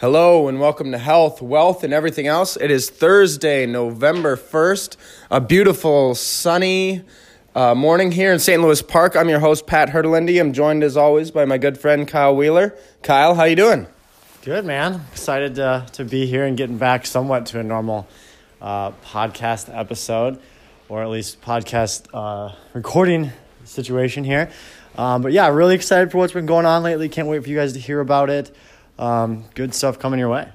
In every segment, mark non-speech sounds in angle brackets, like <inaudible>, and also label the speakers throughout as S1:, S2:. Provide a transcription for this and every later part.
S1: Hello and welcome to Health, Wealth, and Everything Else. It is Thursday, November 1st, a beautiful sunny uh, morning here in St. Louis Park. I'm your host, Pat Hurtlendi. I'm joined as always by my good friend, Kyle Wheeler. Kyle, how you doing?
S2: Good, man. Excited to, to be here and getting back somewhat to a normal uh, podcast episode, or at least podcast uh, recording situation here. Um, but yeah, really excited for what's been going on lately. Can't wait for you guys to hear about it um, good stuff coming your way.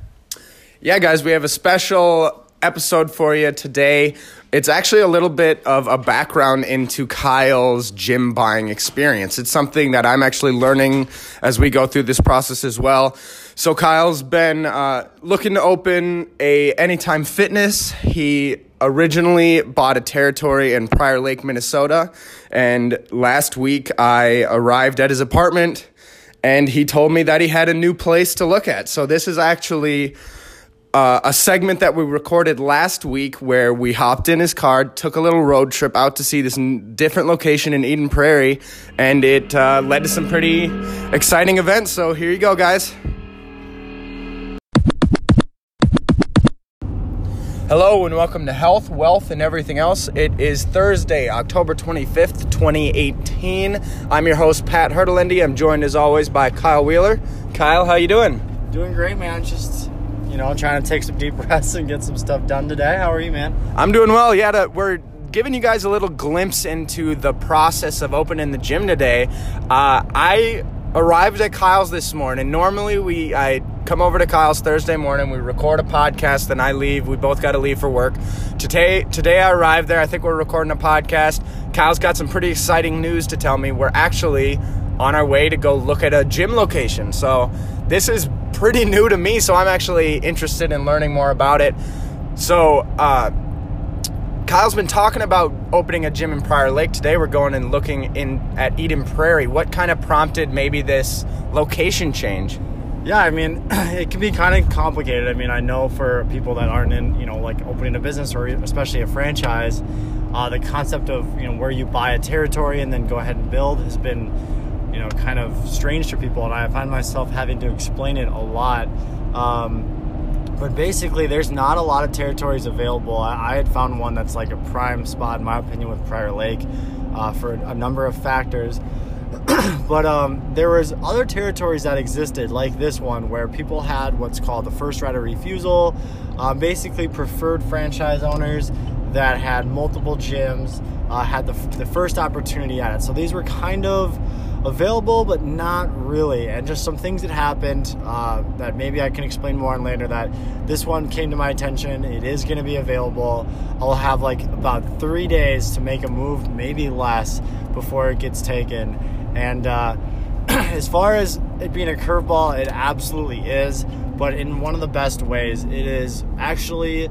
S1: Yeah, guys, we have a special episode for you today. It's actually a little bit of a background into Kyle's gym buying experience. It's something that I'm actually learning as we go through this process as well. So Kyle's been uh, looking to open a Anytime Fitness. He originally bought a territory in Prior Lake, Minnesota, and last week I arrived at his apartment and he told me that he had a new place to look at. So this is actually uh, a segment that we recorded last week where we hopped in his car, took a little road trip out to see this n- different location in Eden Prairie, and it uh, led to some pretty exciting events. So here you go, guys. Hello and welcome to Health, Wealth, and Everything Else. It is Thursday, October 25th, 2018. I'm your host, Pat Hurtlendi. I'm joined as always by Kyle Wheeler. Kyle, how you doing?
S2: Doing great, man. Just, you know, trying to take some deep <laughs> breaths and get some stuff done today. How are you, man?
S1: I'm doing well. Yeah, to, we're giving you guys a little glimpse into the process of opening the gym today. Uh, I arrived at Kyle's this morning. Normally, we I come over to Kyle's Thursday morning. We record a podcast, then I leave. We both got to leave for work. Today, today I arrived there. I think we're recording a podcast. Kyle's got some pretty exciting news to tell me. We're actually on our way to go look at a gym location. So this is pretty new to me. So I'm actually interested in learning more about it. So. Uh, Kyle's been talking about opening a gym in Prior Lake. Today we're going and looking in at Eden Prairie. What kind of prompted maybe this location change?
S2: Yeah, I mean, <clears throat> it can be kind of complicated. I mean, I know for people that aren't in, you know, like opening a business or especially a franchise, uh, the concept of, you know, where you buy a territory and then go ahead and build has been, you know, kind of strange to people. And I find myself having to explain it a lot. Um, but basically, there's not a lot of territories available. I, I, had found one that's like a prime spot, in my opinion, with Prior Lake uh, for a number of factors. <clears throat> but um, there was other territories that existed, like this one, where people had what's called the first right of refusal, uh, basically preferred franchise owners that had multiple gyms, uh, had the, the first opportunity at it. So these were kind of available, but not really. And just some things that happened uh, that maybe I can explain more on later. That this one came to my attention. It is going to be available. I'll have like about three days to make a move, maybe less, before it gets taken. And uh, <clears throat> as far as it being a curveball, it absolutely is, but in one of the best ways. It is actually.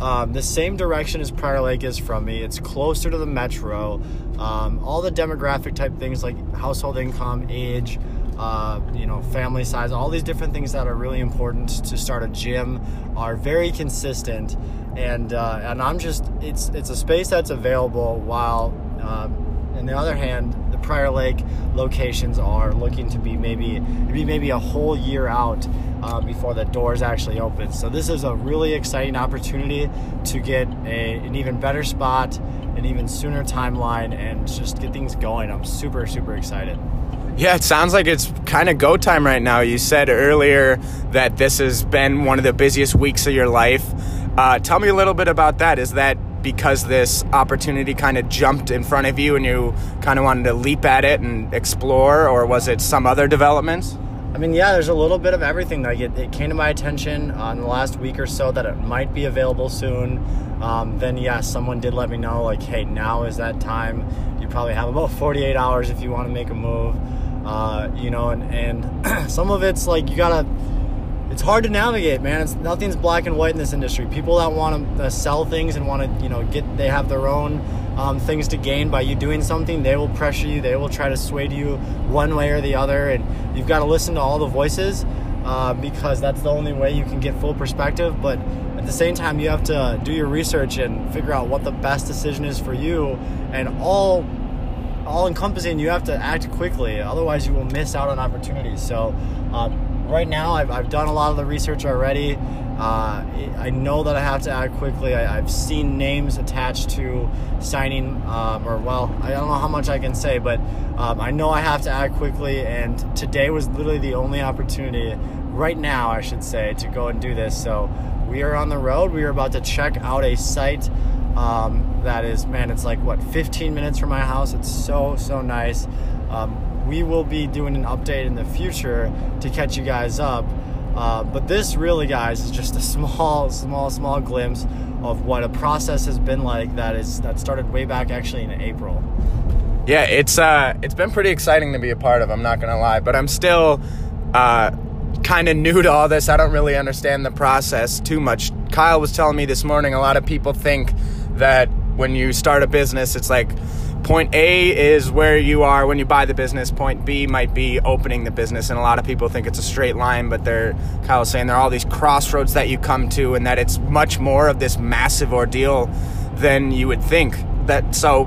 S2: Um, the same direction as Prior Lake is from me. It's closer to the metro. Um, all the demographic type things like household income, age, uh, you know, family size, all these different things that are really important to start a gym are very consistent. And uh, and I'm just it's it's a space that's available while. Um, on the other hand, the Prior Lake locations are looking to be maybe be maybe a whole year out uh, before the doors actually open. So this is a really exciting opportunity to get a, an even better spot, an even sooner timeline, and just get things going. I'm super super excited.
S1: Yeah, it sounds like it's kind of go time right now. You said earlier that this has been one of the busiest weeks of your life. Uh, tell me a little bit about that. Is that because this opportunity kind of jumped in front of you and you kind of wanted to leap at it and explore, or was it some other developments?
S2: I mean, yeah, there's a little bit of everything. Like it, it came to my attention uh, in the last week or so that it might be available soon. Um, then, yes, yeah, someone did let me know, like, hey, now is that time. You probably have about 48 hours if you want to make a move. Uh, you know, and, and <clears throat> some of it's like you gotta it's hard to navigate, man. It's nothing's black and white in this industry. People that want to uh, sell things and want to, you know, get they have their own um, things to gain by you doing something. They will pressure you. They will try to sway you one way or the other, and you've got to listen to all the voices uh, because that's the only way you can get full perspective. But at the same time, you have to do your research and figure out what the best decision is for you, and all all encompassing. You have to act quickly, otherwise you will miss out on opportunities. So. Um, right now, I've, I've done a lot of the research already. Uh, I know that I have to act quickly. I, have seen names attached to signing, um, or well, I don't know how much I can say, but um, I know I have to act quickly. And today was literally the only opportunity, right now, I should say, to go and do this. So we are on the road. We are about to check out a site um, that is, man, it's like what 15 minutes from my house. It's so so nice. We will be doing an update in the future to catch you guys up. Uh, but this really, guys, is just a small, <laughs> small, small glimpse of what a process has been like. That is that started way back actually in April.
S1: Yeah, it's uh, it's been pretty exciting to be a part of. I'm not gonna lie, but I'm still uh, kind of new to all this. I don't really understand the process too much. Kyle was telling me this morning. A lot of people think that when you start a business, it's like point A is where you are when you buy the business. Point B might be opening the business, and a lot of people think it's a straight line, but they're Kyle saying there are all these crossroads that you come to, and that it's much more of this massive ordeal than you would think. That so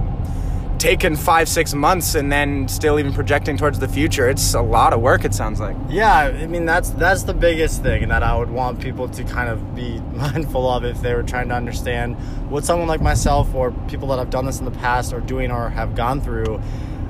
S1: taken five six months and then still even projecting towards the future. It's a lot of work it sounds like.
S2: Yeah i mean that's that's the biggest thing that i would want people to kind of be <laughs> mindful of if they were trying to understand what someone like myself or people that have done this in the past are doing or have gone through.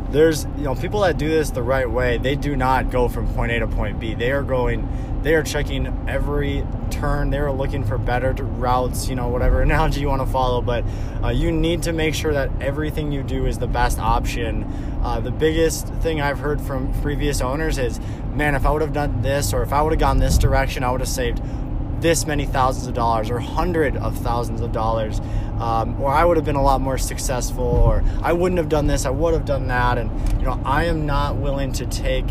S2: There's you know people that do this the right way they do not go from point a to point b. They are going they are checking every turn. They were looking for better routes, you know, whatever <laughs> analogy you want to follow. But uh, you need to make sure that everything you do is the best option. Uh, the biggest thing I've heard from previous owners is, man, if I would have done this or if I would have gone this direction, I would have saved this many thousands of dollars or hundred of thousands of dollars. Um, or I would have been a lot more successful, or I wouldn't have done this, I would have done that. And, you know, I am not willing to take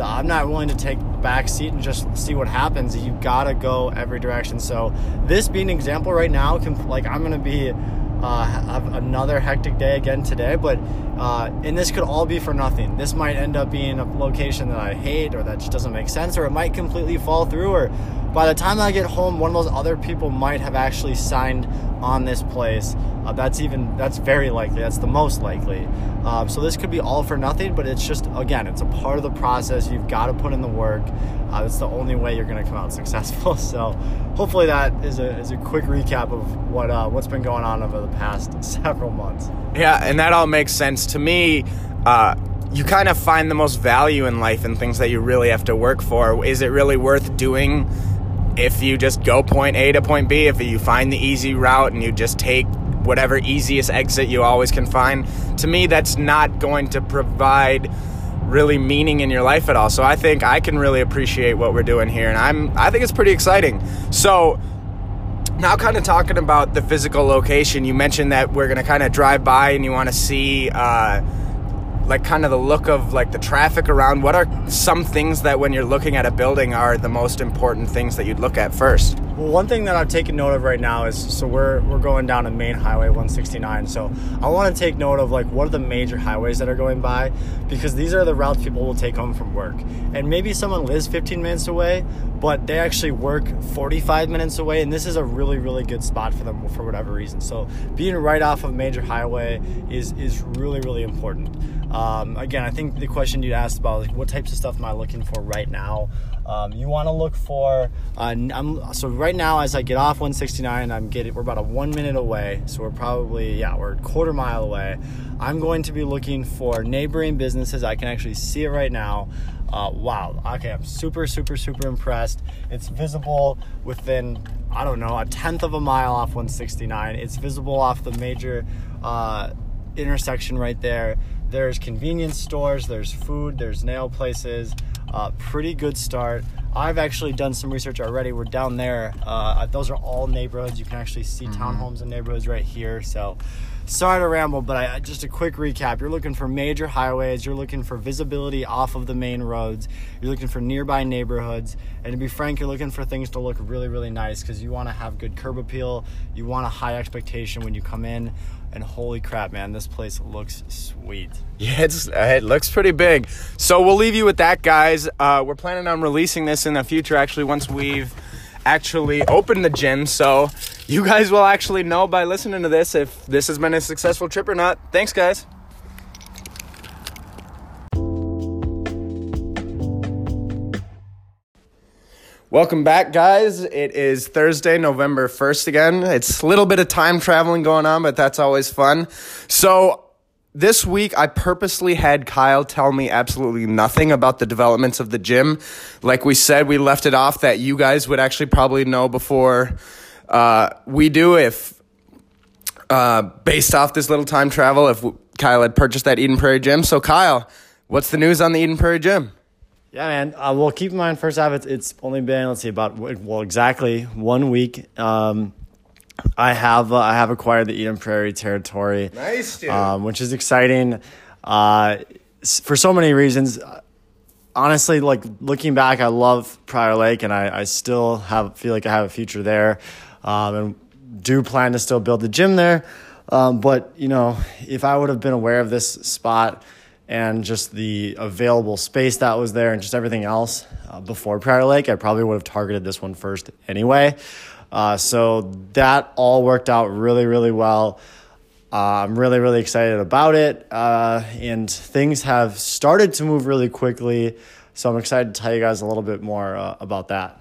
S2: I'm not willing to take the back seat and just see what happens. You gotta go every direction. So this being an example right now, can, like I'm gonna be uh, have another hectic day again today, but uh, and this could all be for nothing. This might end up being a location that I hate or that just doesn't make sense, or it might completely fall through, or by the time I get home, one of those other people might have actually signed on this place. Uh, that's even that's very likely. That's the most likely. Um, so this could be all for nothing, but it's just again, it's a part of the process. You've got to put in the work. Uh, that's the only way you're going to come out <laughs> successful. So hopefully that is a, is a quick recap of what uh, what's been going on over the past <laughs> several months.
S1: Yeah, and that all makes sense to me. Uh, you kind of find the most value in life in things that you really have to work for. Is it really worth doing if you just go point A to point B, if you find the easy route and you just take whatever easiest exit you always can find, to me, that's not going to provide really meaning in your life at all. So I think I can really appreciate what we're doing here, and I'm I think it's pretty exciting. So now, kind of talking about the physical location, you mentioned that we're gonna kind of drive by and you want to see. Uh, like kind of the look of like the traffic around. What are some things that when you're looking at a building are the most important things that you'd look at first
S2: well one thing that i've taken note of right now is so we're we're going down a main highway 169 so i want to take note of like what are the major highways that are going by because these are the routes people will take home from work and maybe someone lives 15 minutes away but they actually work 45 minutes away and this is a really really good spot for them for whatever reason so being right off of a major highway is is really really important um, again, I think the question you asked about like what types of stuff am I looking for right now? Um, you want to look for. Uh, I'm, so right now, as I get off 169, I'm getting. We're about a one minute away, so we're probably yeah, we're a quarter mile away. I'm going to be looking for neighboring businesses. I can actually see it right now. Uh, wow. Okay, I'm super, super, super impressed. It's visible within I don't know a tenth of a mile off 169. It's visible off the major uh, intersection right there. There's convenience stores, there's food, there's nail places. Uh, pretty good start. I've actually done some research already. We're down there. Uh, those are all neighborhoods. You can actually see mm-hmm. townhomes and neighborhoods right here. So, sorry to ramble, but I, just a quick recap. You're looking for major highways. You're looking for visibility off of the main roads. You're looking for nearby neighborhoods. And to be frank, you're looking for things to look really, really nice because you want to have good curb appeal. You want a high expectation when you come in. And holy crap, man, this place looks sweet. <laughs>
S1: Yeah, uh, it looks pretty big. So we'll leave you with that, guys. Uh, we're planning on releasing this in the future, actually, once we've actually opened the gym. So you guys will actually know by listening to this if this has been a successful trip or not. Thanks, guys. Welcome back, guys. It is Thursday, November 1st again. It's a little bit of time traveling going on, but that's always fun. So, this week I purposely had Kyle tell me absolutely nothing about the developments of the gym. Like we said, we left it off that you guys would actually probably know before uh, we do if, uh, based off this little time travel, if Kyle had purchased that Eden Prairie gym. So, Kyle, what's the news on the Eden Prairie gym?
S2: Yeah, man. Uh, well, keep in mind, first half, it's, it's only been let's see about well exactly one week. Um, I have uh, I have acquired the Eden Prairie territory,
S1: Nice, dude.
S2: um, which is exciting uh, for so many reasons. Honestly, like looking back, I love Prior Lake, and I, I still have feel like I have a future there, um, and do plan to still build the gym there. Um, but you know, if I would have been aware of this spot and just the available space that was there and just everything else uh, before Prior Lake, I probably would have targeted this one first anyway. Uh, so that all worked out really, really well. Uh, I'm really, really excited about it. Uh, and things have started to move really quickly. So I'm excited to tell you guys a little bit more uh, about that.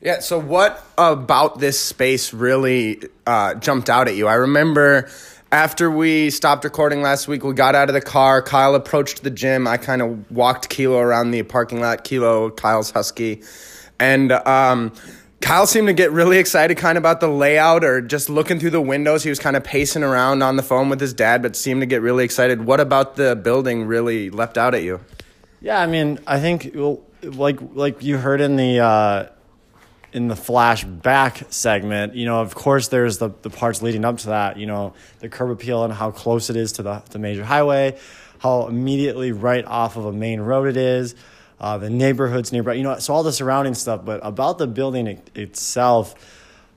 S1: Yeah. So, what about this space really uh, jumped out at you? I remember after we stopped recording last week, we got out of the car. Kyle approached the gym. I kind of walked Kilo around the parking lot. Kilo, Kyle's husky, and um, Kyle seemed to get really excited, kind of about the layout, or just looking through the windows. He was kind of pacing around on the phone with his dad, but seemed to get really excited. What about the building really leapt out at you?
S2: Yeah, I mean, I think well, like like you heard in the uh, in the flashback segment, you know, of course, there's the the parts leading up to that. You know, the curb appeal and how close it is to the the major highway, how immediately right off of a main road it is, uh, the neighborhoods nearby. You know, so all the surrounding stuff. But about the building it, itself.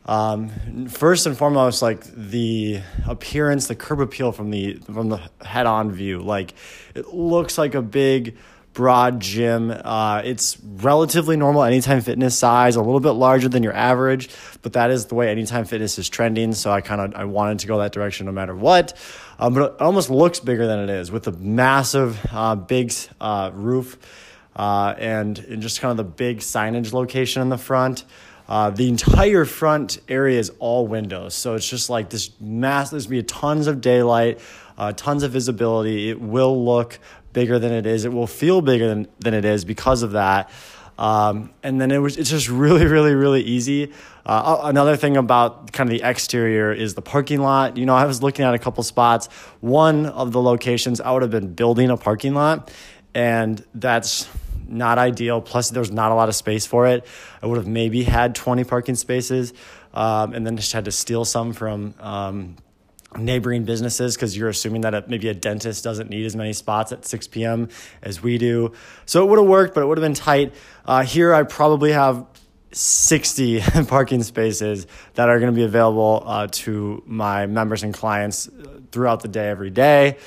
S2: Um, first and foremost, like the appearance, the curb appeal from the from the head-on view, like it looks like a big, broad gym. Uh, it's relatively normal Anytime Fitness size, a little bit larger than your average, but that is the way Anytime Fitness is trending. So I kind of I wanted to go that direction no matter what. Um, but it almost looks bigger than it is with the massive, uh, big uh, roof uh, and, just kind of the big signage location in the front. Uh, the entire front area is all windows, so it's just like this mass. There's gonna be tons of daylight, uh, tons of visibility. It will look bigger than it is. It will feel bigger than, than it is because of that. Um, and then it was it's just <laughs> really really really easy. Uh, another thing about kind of the exterior is the parking lot. You know, I was looking at a couple spots. One of the locations I would have been building a parking lot, and that's not ideal. Plus, there's not a lot of space for it. I would have maybe had 20 parking spaces, um, and then just had to steal some from. Um, neighboring businesses because you're assuming that a, maybe a dentist doesn't need as many spots at 6 p.m. as we do. So it would have worked, but it would have been tight. Uh, here, I probably have 60 <laughs> parking spaces that are going to be available uh, to my members and clients throughout the day, every day.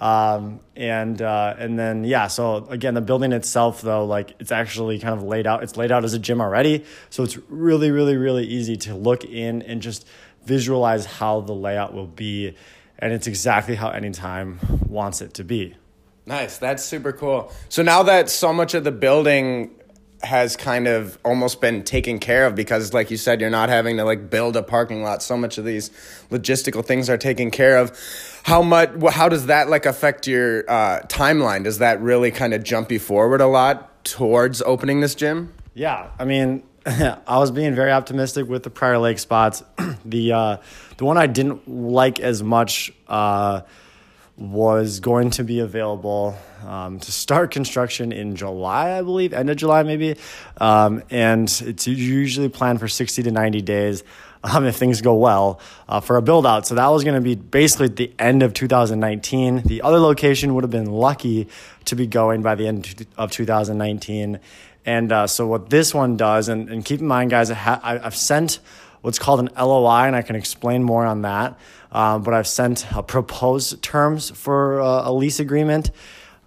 S2: Um, and uh, and then yeah, so again, the building itself though, like it's actually kind of laid out. It's laid out as a gym already, so it's really, really, really easy to look in and just visualize how the layout will be, and it's exactly how Anytime wants it to be.
S1: Nice. That's super cool. So now that so much of the building has kind of almost been taken care of because like you said you're not having to like build a parking lot so much of these logistical things are taken care of how much how does that like affect your uh, timeline does that really kind of jump you forward a lot towards opening this gym
S2: Yeah, I mean, <laughs> I was being very optimistic with the Prior Lake spots. <clears throat> the uh, the one I didn't like as much uh, was going to be available um, to start construction in July, I believe, end of July maybe, um, and it's usually planned for sixty to ninety days. Um, if things go well uh, for a build out. So that was going to be basically at the end of 2019. The other location would have been lucky to be going by the end of 2019. And uh, so what this one does, and, and keep in mind, guys, I ha- I've sent what's called an LOI, and I can explain more on that. Um, but I've sent uh, proposed terms for uh, a lease agreement.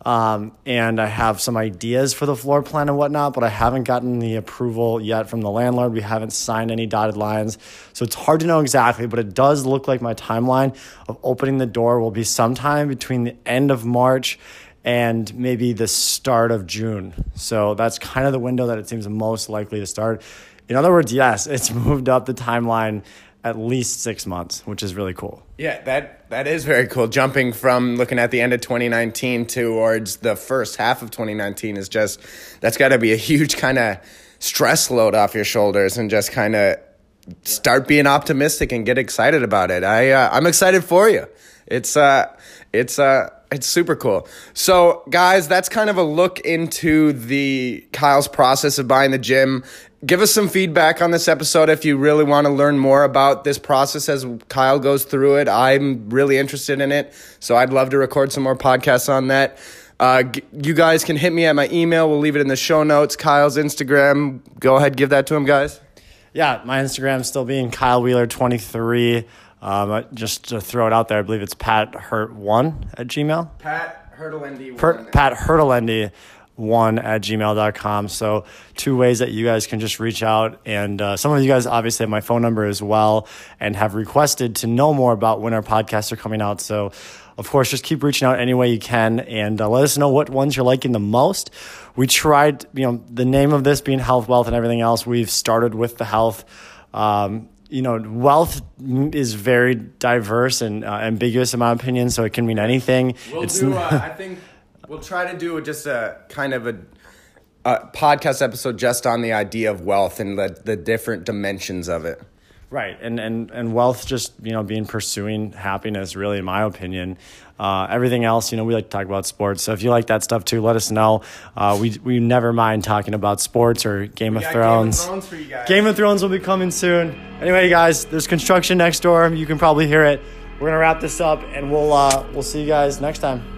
S2: Um, and I have some ideas for the floor plan and whatnot, but I haven't gotten the approval yet from the landlord. We haven't signed any dotted lines. So it's hard to know exactly, but it does look like my timeline of opening the door will be sometime between the end of March and maybe the start of June. So that's kind of the window that it seems most likely to start. In other words, yes, <laughs> it's moved up the timeline at least six months, which is really cool.
S1: Yeah, that that is very cool. Jumping from looking at the end of 2019 towards the first half of 2019 is just that's got to be a huge kind of stress load off your shoulders and just kind of start being optimistic and get excited about it. I uh, I'm excited for you. It's uh it's uh it's super cool. So, guys, that's kind of a look into the Kyle's process of buying the gym. Give us some feedback on this episode if you really want to learn more about this process as Kyle goes through it. I'm really interested in it, so I'd love to record some more podcasts on that. Uh, you guys can hit me at my email. We'll leave it in the show notes. Kyle's Instagram. Go ahead, give that to him, guys.
S2: Yeah, my Instagram still being Kyle Wheeler twenty three. Um, just to throw it out there, I believe it's Pat Hurt one at Gmail.
S1: Pat Hurtlendi.
S2: Per, Pat Hurtlendi one at gmail.com. So two ways that you guys can just reach out. And uh, some of you guys obviously have my phone number as well and have requested to know more about when our podcasts are coming out. So of course, just keep reaching out any way you can and uh, let us know what ones you're liking the most. We tried, you know, the name of this being health, wealth, and everything else. We've started with the health. Um, you know, wealth is very diverse and uh, ambiguous in my opinion, so it can mean anything.
S1: We'll
S2: it's,
S1: do. Uh, I think we'll try to do just a kind of a, a podcast episode just on the idea of wealth and the the different dimensions of it.
S2: Right, and and and wealth just you know being pursuing happiness really in my opinion. Uh, everything else, you know, we like to talk about sports. So if you like that stuff too, let us know. Uh, we we never mind talking about sports or Game of Thrones.
S1: Game of Thrones for you guys.
S2: Game of Thrones will be coming soon. Anyway, guys, there's construction next door. You can probably hear it. We're gonna wrap this up, and we'll uh, we'll see you guys next time.